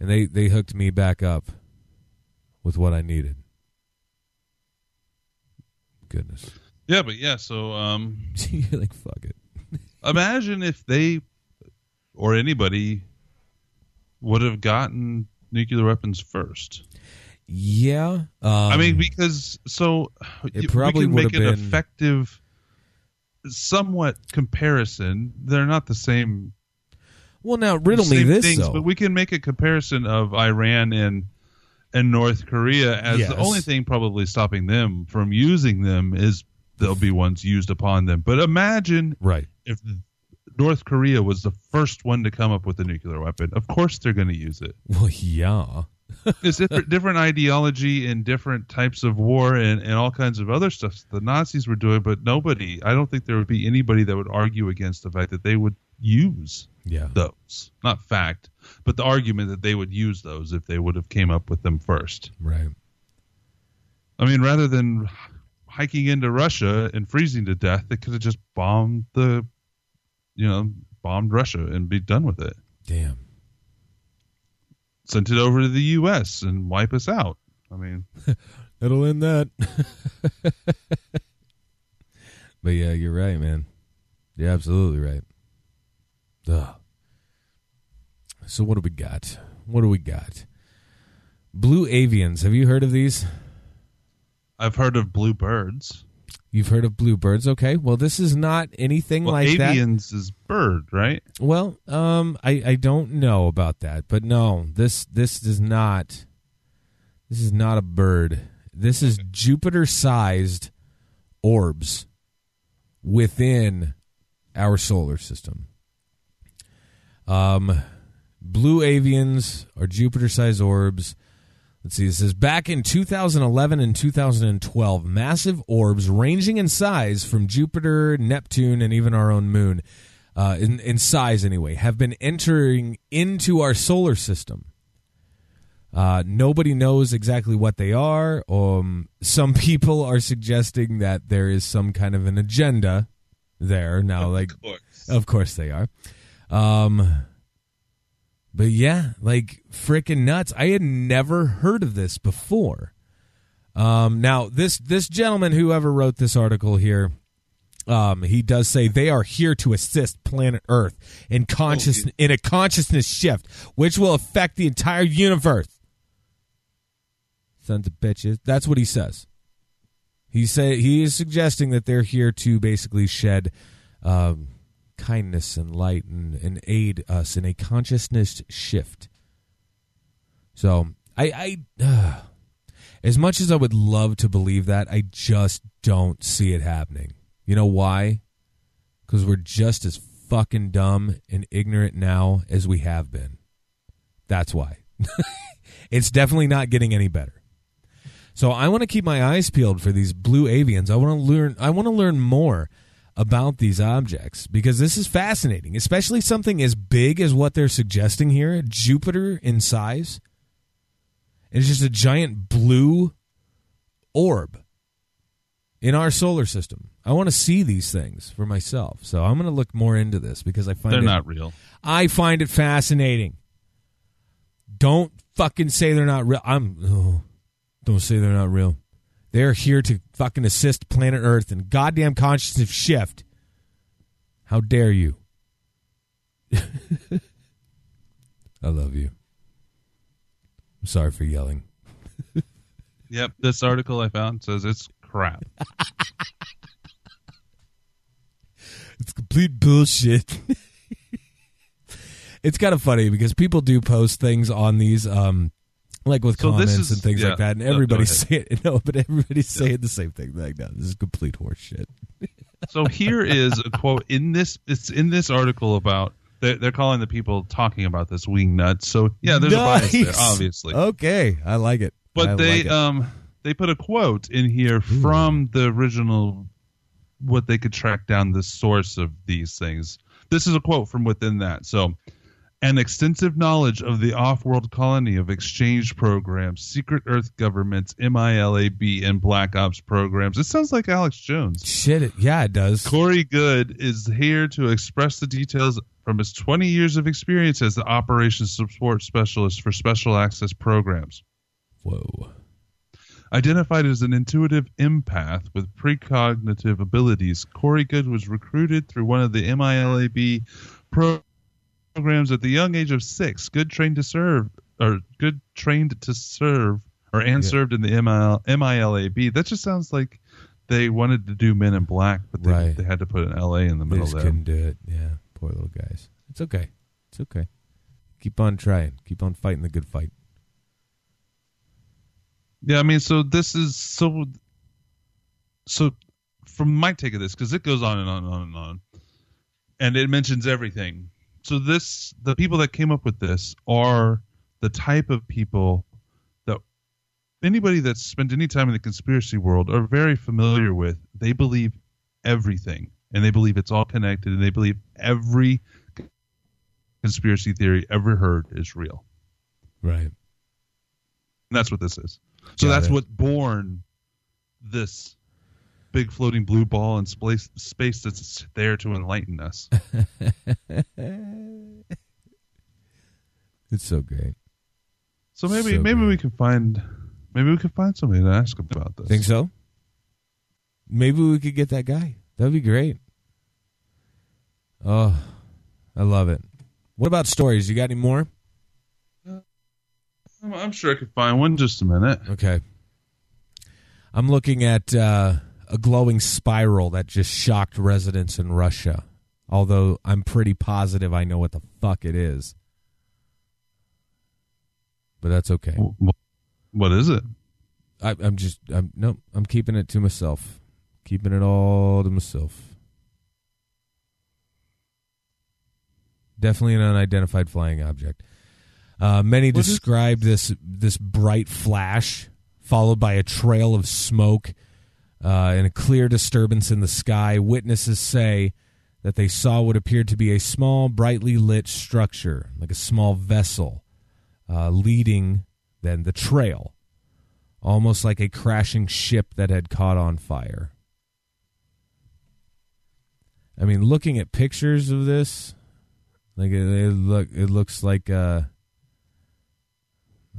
And they they hooked me back up with what I needed. Goodness, Yeah, but yeah. So, um, you're like fuck it. imagine if they or anybody would have gotten nuclear weapons first. Yeah, um, I mean, because so It probably we make an been- effective, somewhat comparison. They're not the same. well, now riddle me this things, though. but we can make a comparison of Iran and and North Korea as Yes. the only thing probably stopping them from using them is there'll be ones used upon them. But imagine right? if North Korea was the first one to come up with a nuclear weapon. Of course, they're going to use it. Well, yeah. It's different, different ideology and different types of war and, and all kinds of other stuff the Nazis were doing, but nobody, I don't think there would be anybody that would argue against the fact that they would use Yeah. those. Not fact, but the argument that they would use those if they would have came up with them first. Right. I mean, rather than hiking into Russia and freezing to death, they could have just bombed the, you know, bombed Russia and be done with it. Damn. Sent it over to the U.S. and wipe us out. I mean, It'll end that. but yeah, you're right, man. You're absolutely right. Ugh. So what do we got? What do we got? Blue avians. Have you heard of these? I've heard of bluebirds. You've heard of bluebirds. Okay. Well, this is not anything Well, like that. avians is bird, right? Well, um, I, I don't know about that, but no, this this is not. This is not a bird. This is Jupiter-sized orbs within our solar system. Um, blue avians are Jupiter-sized orbs. Let's see. It says back in 2011 and 2012, massive orbs ranging in size from Jupiter, Neptune, and even our own moon, uh, in, in size anyway, have been entering into our solar system. Uh, nobody knows exactly what they are. Um, some people are suggesting that there is some kind of an agenda there. Now, like, course. of course they are. Um, but yeah, like freaking nuts. I had never heard of this before. Um, now this this gentleman, whoever wrote this article here, um, he does say they are here to assist planet Earth in conscious in a consciousness shift, which will affect the entire universe. Sons of bitches. That's what he says. He say he is suggesting that they're here to basically shed um, kindness and light and, and aid us in a consciousness shift. So I, I uh, as much as I would love to believe that, I just don't see it happening. You know why? Because we're just as fucking dumb and ignorant now as we have been. That's why. it's definitely not getting any better. So I want to keep my eyes peeled for these blue avians. I want to learn. I want to learn more about these objects because this is fascinating, especially something as big as what they're suggesting here, Jupiter in size. It's just a giant blue orb in our solar system. I want to see these things for myself. So I'm going to look more into this because I find They're it, not real. I find it fascinating. Don't fucking say they're not real. I'm oh, don't say they're not real. They're here to fucking assist planet Earth and goddamn consciousness shift. How dare you? I love you. I'm sorry for yelling. Yep. This article I found says it's crap. It's complete bullshit. it's kind of funny because people do post things on these, um, like with So comments is- and things yeah. like that, and No, go everybody's ahead. saying no, but everybody's saying the same thing. Like, no, this is complete horseshit. So here is a quote in this. It's in this article about. They're, they're calling the people talking about this wing nuts. So yeah, there's a bias there, obviously. Okay, I like it. but I they like it. um they put a quote in here from the original what they could track down the source of these things this is a quote from within that so an extensive knowledge of the off-world colony of exchange programs secret earth governments milab and black ops programs it sounds like alex jones shit. It, yeah, it does. Corey Goode is here to express the details from his 20 years of experience as the operations support specialist for special access programs. Whoa. Identified as an intuitive empath with precognitive abilities, Corey Goode was recruited through one of the MILAB pro- programs at the young age of six. Goode trained to serve, or good trained to serve, or and Yeah. served in the MIL, MILAB. That just sounds like they wanted to do Men in Black, but they, Right. they had to put an LA in the They middle just there. couldn't do it. Yeah, poor little guys. It's okay. It's okay. Keep on trying. Keep on fighting the good fight. Yeah, I mean, so this is so. So, from my take of this, because it goes on and on and on and on, and it mentions everything. So this, the people that came up with this are the type of people that anybody that's spent any time in the conspiracy world are very familiar with. They believe everything, and they believe it's all connected, and they believe every conspiracy theory ever heard is real. Right. And that's what this is. So Got that's it. what born this big floating blue ball in space, space that's there to enlighten us. It's so great. So maybe So maybe great. we can find maybe we can find somebody to ask about this. Think so? Maybe we could get that guy. That'd be great. Oh, I love it. What about stories? You got any more? I'm, I'm sure I could find one. Just a minute. Okay. I'm looking at uh, a glowing spiral that just shocked residents in Russia. Although I'm pretty positive I know what the fuck it is. But that's okay. Wh- wh- What is it? I, I'm just, I'm no, I'm keeping it to myself. Keeping it all to myself. Definitely an unidentified flying object. Uh, many What is- this this bright flash followed by a trail of smoke uh, and a clear disturbance in the sky. Witnesses say that they saw what appeared to be a small, brightly lit structure, like a small vessel, uh, leading then the trail, almost like a crashing ship that had caught on fire. I mean, looking at pictures of this, like it, it look, it looks like uh,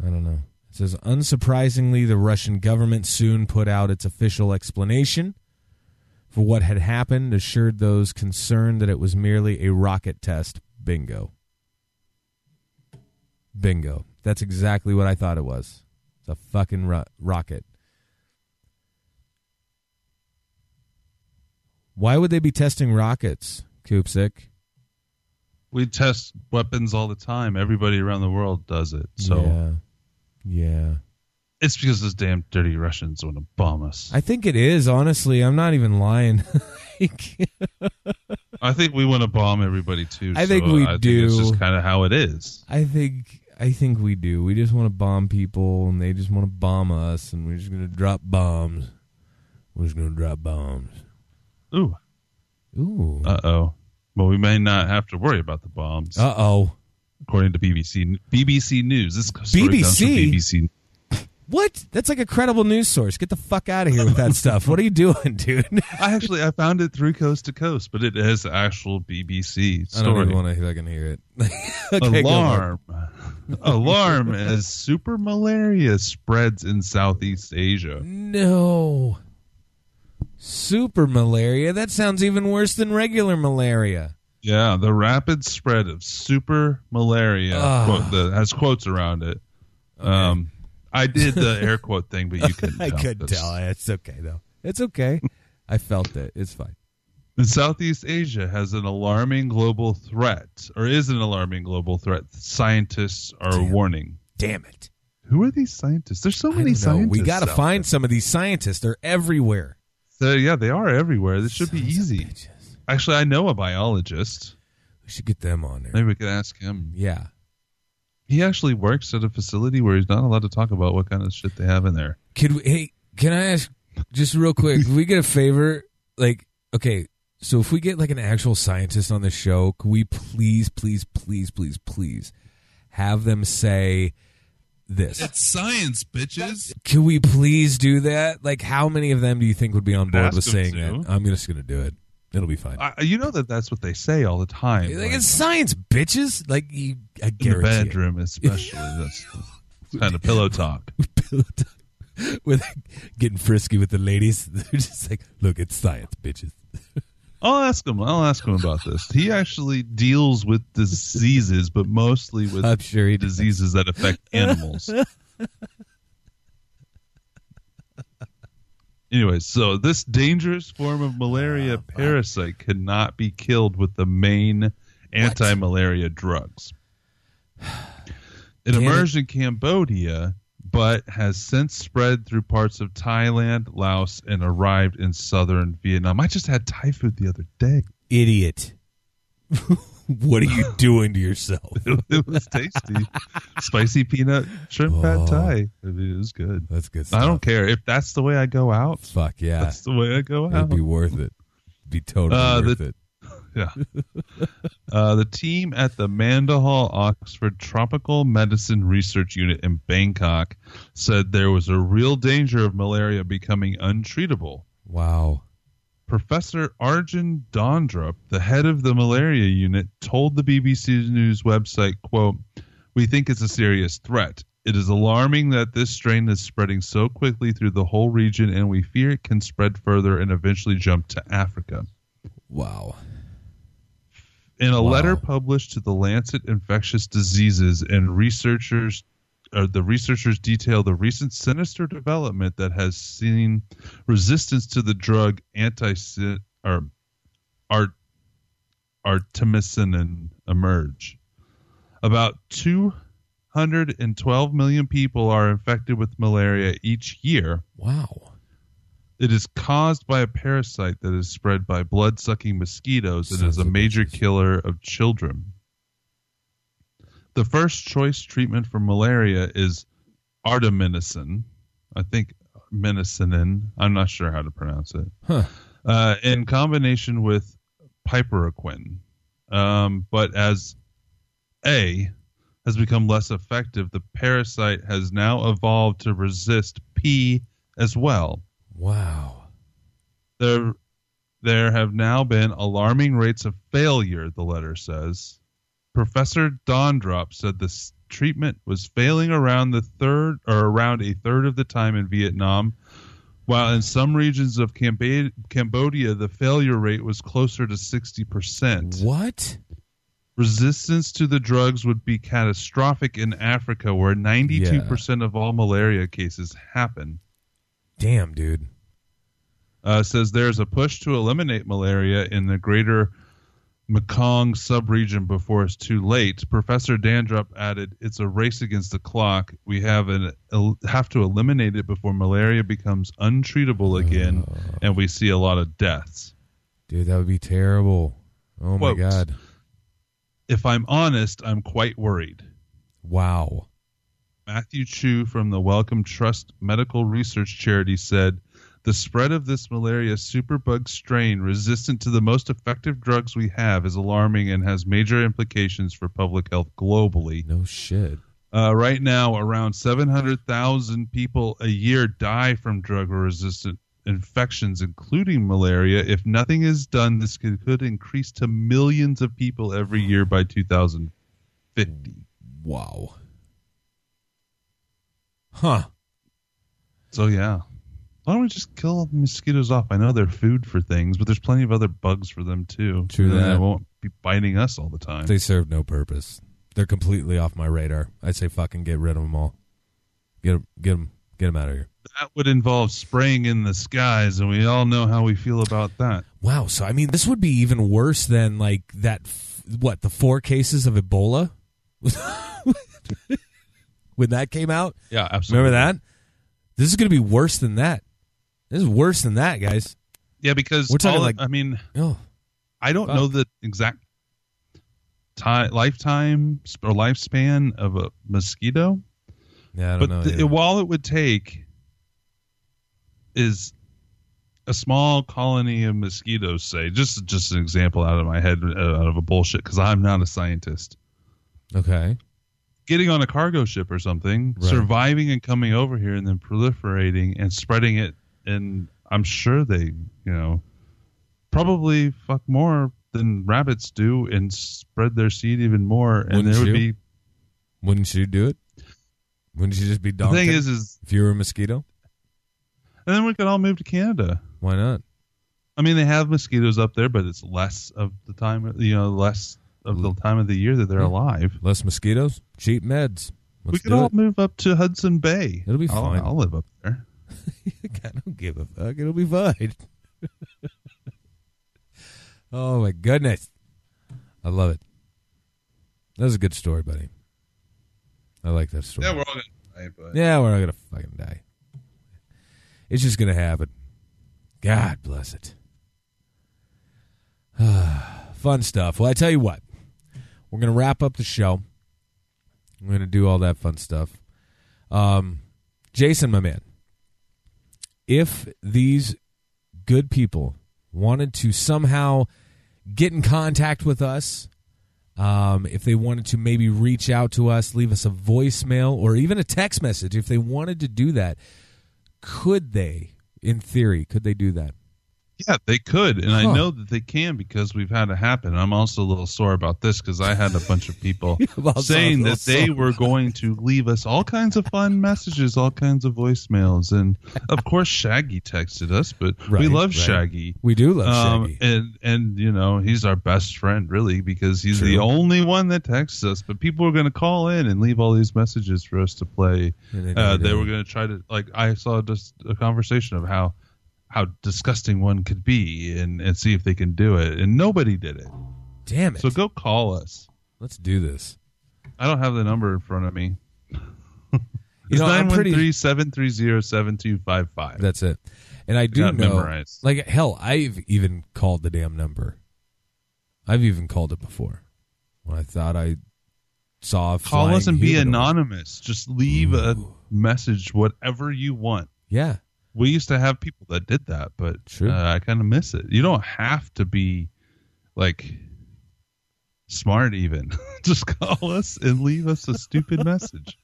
I don't know. It says, unsurprisingly, the Russian government soon put out its official explanation for what had happened, assured those concerned that it was merely a rocket test. Bingo. Bingo. That's exactly what I thought it was. It's a fucking ro- rocket. Why would they be testing rockets, Koopsik? We test weapons all the time. Everybody around the world does it. So yeah. Yeah. it's because those damn dirty Russians want to bomb us. I think it is, honestly. I'm not even lying. I think we want to bomb everybody too. I think we I do. it's just kind of how it is. I think I think we do. We just want to bomb people and they just want to bomb us and we're just gonna drop bombs. We're just gonna drop bombs. Ooh. Ooh. Uh oh. Well, we may not have to worry about the bombs, Uh oh. According to BBC BBC News. This story BBC? BBC. What? That's like a credible news source. Get the fuck out of here with that stuff. What are you doing, dude? I actually I found it through Coast to Coast, but it is actual BBC I don't even want to fucking hear it. okay. Alarm! Alarm! As super malaria spreads in Southeast Asia. No. Super malaria? That sounds even worse than regular malaria. Yeah, the rapid spread of super malaria Ah. quote, that has quotes around it. Um, I did the air quote thing, but you couldn't. I couldn't tell. It's okay, though. It's okay. I felt it. It's fine. Southeast Asia has an alarming global threat, or is an alarming global threat. Scientists are Damn. warning. Damn it. Who are these scientists? There's so many scientists. We got to find there. some of these scientists. They're everywhere. So, yeah, they are everywhere. This should be Sons of easy. Bitches. Actually, I know a biologist. We should get them on there. Maybe we could ask him. Yeah. He actually works at a facility where he's not allowed to talk about what kind of shit they have in there. Could we, hey, can I ask just real quick? Can we get a favor? Like, okay, so if we get like an actual scientist on the show, can we please, please, please, please, please have them say this? That's science, bitches. Can we please do that? Like, how many of them do you think would be on board with saying to. that? I'm just going to do it. It'll be fine. I, you know that that's what they say all the time. like, like, it's science, bitches. Like, you, I in the guarantee it. bedroom, especially. that's kind of pillow talk. pillow talk. with getting frisky with the ladies. They're just like, look, it's science, bitches. I'll ask him. I'll ask him about this. He actually deals with diseases, but mostly with I'm sure he does. diseases that affect animals. Anyways, so this dangerous form of malaria ah, parasite cannot be killed with the main anti-malaria drugs. It it- emerged in Cambodia, but has since spread through parts of Thailand, Laos, and arrived in southern Vietnam. I just had Thai food the other day. Idiot. what are you doing to yourself? it was tasty. Spicy peanut shrimp Oh. pad thai. I mean, it was good. That's good I don't care if that's the way I go out. Fuck yeah. That's the way I go out. It'd be worth it. Be totally Uh, worth the- it. Yeah. uh, the team at the Mahidol Oxford Tropical Medicine Research Unit in Bangkok said there was a real danger of malaria becoming untreatable. Wow. Professor Arjen Dondorp, the head of the malaria unit, told the BBC News website, quote, We think it's a serious threat. It is alarming that this strain is spreading so quickly through the whole region, and we fear it can spread further and eventually jump to Africa. Wow. In a Wow. letter published to the Lancet Infectious Diseases, and researchers, or the researchers detail the recent sinister development that has seen resistance to the drug anti or art artemisinin emerge. About 212 million people are infected with malaria each year. Wow. It is caused by a parasite that is spread by blood sucking mosquitoes and is a major killer of children. The first choice treatment for malaria is artemisinin. I think minicinin. I'm not sure how to pronounce it. Huh. Uh, in combination with piperaquine. Um, but as A has become less effective, the parasite has now evolved to resist P as well. Wow. There, there have now been alarming rates of failure, the letter says. Professor Dondorp said this treatment was failing around the third or around a third of the time in Vietnam, while in some regions of Cambo- Cambodia the failure rate was closer to 60%. What? Resistance to the drugs would be catastrophic in Africa, where 92% of all malaria cases happen. Damn, dude. uh, says there's a push to eliminate malaria in the greater Mekong subregion before it's too late. Professor Dondorp added, "It's a race against the clock. We have an el- have to eliminate it before malaria becomes untreatable again, uh. and we see a lot of deaths." Dude, that would be terrible. Oh my god. If I'm honest, I'm quite worried. Wow. Matthew Chew from the Wellcome Trust Medical Research Charity said the spread of this malaria superbug strain resistant to the most effective drugs we have is alarming and has major implications for public health globally. No shit. Uh, right now, around 700,000 people a year die from drug resistant infections, including malaria. If nothing is done, this could, could increase to millions of people every year by 2050. Wow. Huh. So yeah. Why don't we just kill all the mosquitoes off? I know they're food for things, but there's plenty of other bugs for them too. True And that. They won't be biting us all the time. They serve no purpose. They're completely off my radar. I'd say fucking get rid of them all. Get them, get them, get them out of here. that would involve spraying in the skies, and we all know how we feel about that. Wow. So I mean, this would be even worse than like that. f- What the four cases of Ebola when that came out? Yeah, absolutely. Remember that? This is going to be worse than that. This is worse than that, guys. Yeah, because We're talking all- like- I mean, Oh, I don't Fuck. know the exact time, lifetime or lifespan of a mosquito, yeah. I don't but know. the, all it would take is a small colony of mosquitoes say just just an example out of my head uh, out of a bullshit because i'm not a scientist okay. getting on a cargo ship or something Right. surviving and coming over here and then proliferating and spreading it and i'm sure they you know probably fuck more than rabbits do and spread their seed even more and Wouldn't there would you? be Wouldn't you do it? Wouldn't you just be the donking thing is is if you were a mosquito? and then we could all move to canada Why not? I mean, they have mosquitoes up there, but it's less of the time, you know, less of the time of the year that they're Yeah. alive. Less mosquitoes, cheap meds. we Let's could all it. move up to Hudson Bay. It'll be I'll, fine. I'll live up there. I don't give a fuck. It'll be fine. oh my goodness, I love it. That was a good story, buddy. I like that story. Yeah, we're all gonna die, but Yeah, we're not gonna fucking die. It's just gonna happen. God bless it. Fun stuff. Well, I tell you what, we're gonna wrap up the show. We're gonna do all that fun stuff. Um, Jason, my man, if these good people wanted to somehow get in contact with us, um, if they wanted to maybe reach out to us, leave us a voicemail or even a text message, if they wanted to do that, could they? In theory, could they do that? Yeah, they could, and I know that they can because we've had it happen. I'm also a little sore about this because I had a bunch of people I'm also a saying that they sore were going to leave us all kinds of fun messages, all kinds of voicemails, and of course Shaggy texted us, but we love right. Shaggy. We do love Um, Shaggy. and and you know he's our best friend really because he's the only one that texts us. But people are going to call in and leave all these messages for us to play. And they Uh, they were going to try to like I saw just a conversation of how how disgusting one could be and and see if they can do it, and nobody did it. Damn it. So go call us. Let's do this. I don't have the number in front of me. You It's know, I'm 913-730-7255. That's it. And I do know, memorized. like hell, I've even called the damn number. I've even called it before when I thought I saw a Call us and be anonymous. Just leave a message, whatever you want. Yeah, We used to have people that did that, but uh, I kind of miss it. You don't have to be like smart, even. Just call us and leave us a stupid message.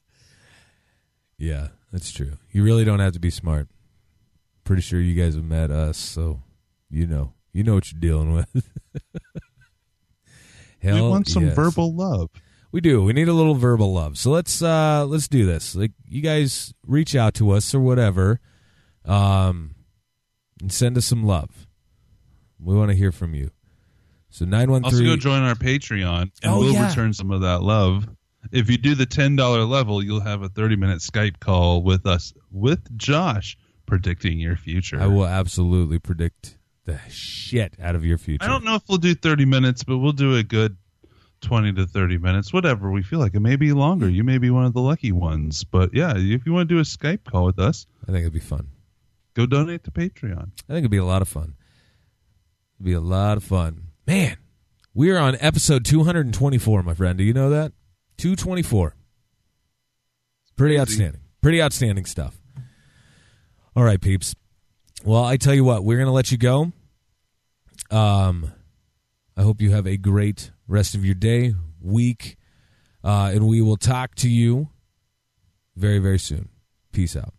yeah, that's true. You really don't have to be smart. Pretty sure you guys have met us, so you know, you know what you're dealing with. we want some yes. verbal love. We do. We need a little verbal love. So let's uh let's do this. Like you guys reach out to us or whatever. Um and send us some love. We want to hear from you. So nine one Also, go join our Patreon, and Oh, we'll yeah. return some of that love. If you do the ten dollar level, you'll have a thirty minute Skype call with us with Josh predicting your future. I will absolutely predict the shit out of your future. I don't know if we'll do 30 minutes, but we'll do a good 20 to 30 minutes, whatever we feel like. It may be longer. You may be one of the lucky ones. But yeah, if you want to do a Skype call with us, I think it'd be fun. Go donate to Patreon. I think it'd be a lot of fun. It'd be a lot of fun. Man, we are on episode 224, my friend. Do you know that? 224. Pretty crazy. outstanding. Pretty outstanding stuff. All right, peeps. Well, I tell you what, we're going to let you go. Um, I hope you have a great rest of your day, week, uh, and we will talk to you very, very soon. Peace out.